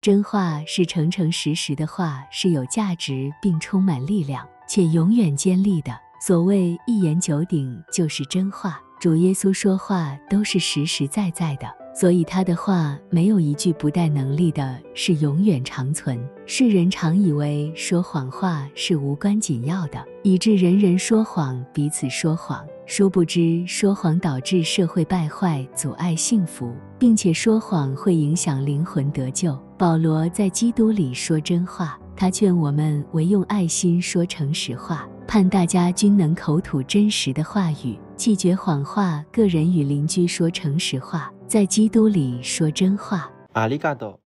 真话是诚诚实实的话，是有价值并充满力量，且永远坚立的。所谓一言九鼎，就是真话。主耶稣说话都是实实在在的，所以他的话没有一句不带能力的，是永远长存。世人常以为说谎话是无关紧要的，以致人人说谎，彼此说谎。殊不知，说谎导致社会败坏，阻碍幸福，并且说谎会影响灵魂得救。保罗在基督里说真话，他劝我们唯用爱心说诚实话。盼大家均能口吐真实的话语，拒绝谎话。个人与邻居说诚实话，在基督里说真话。阿里嘎多。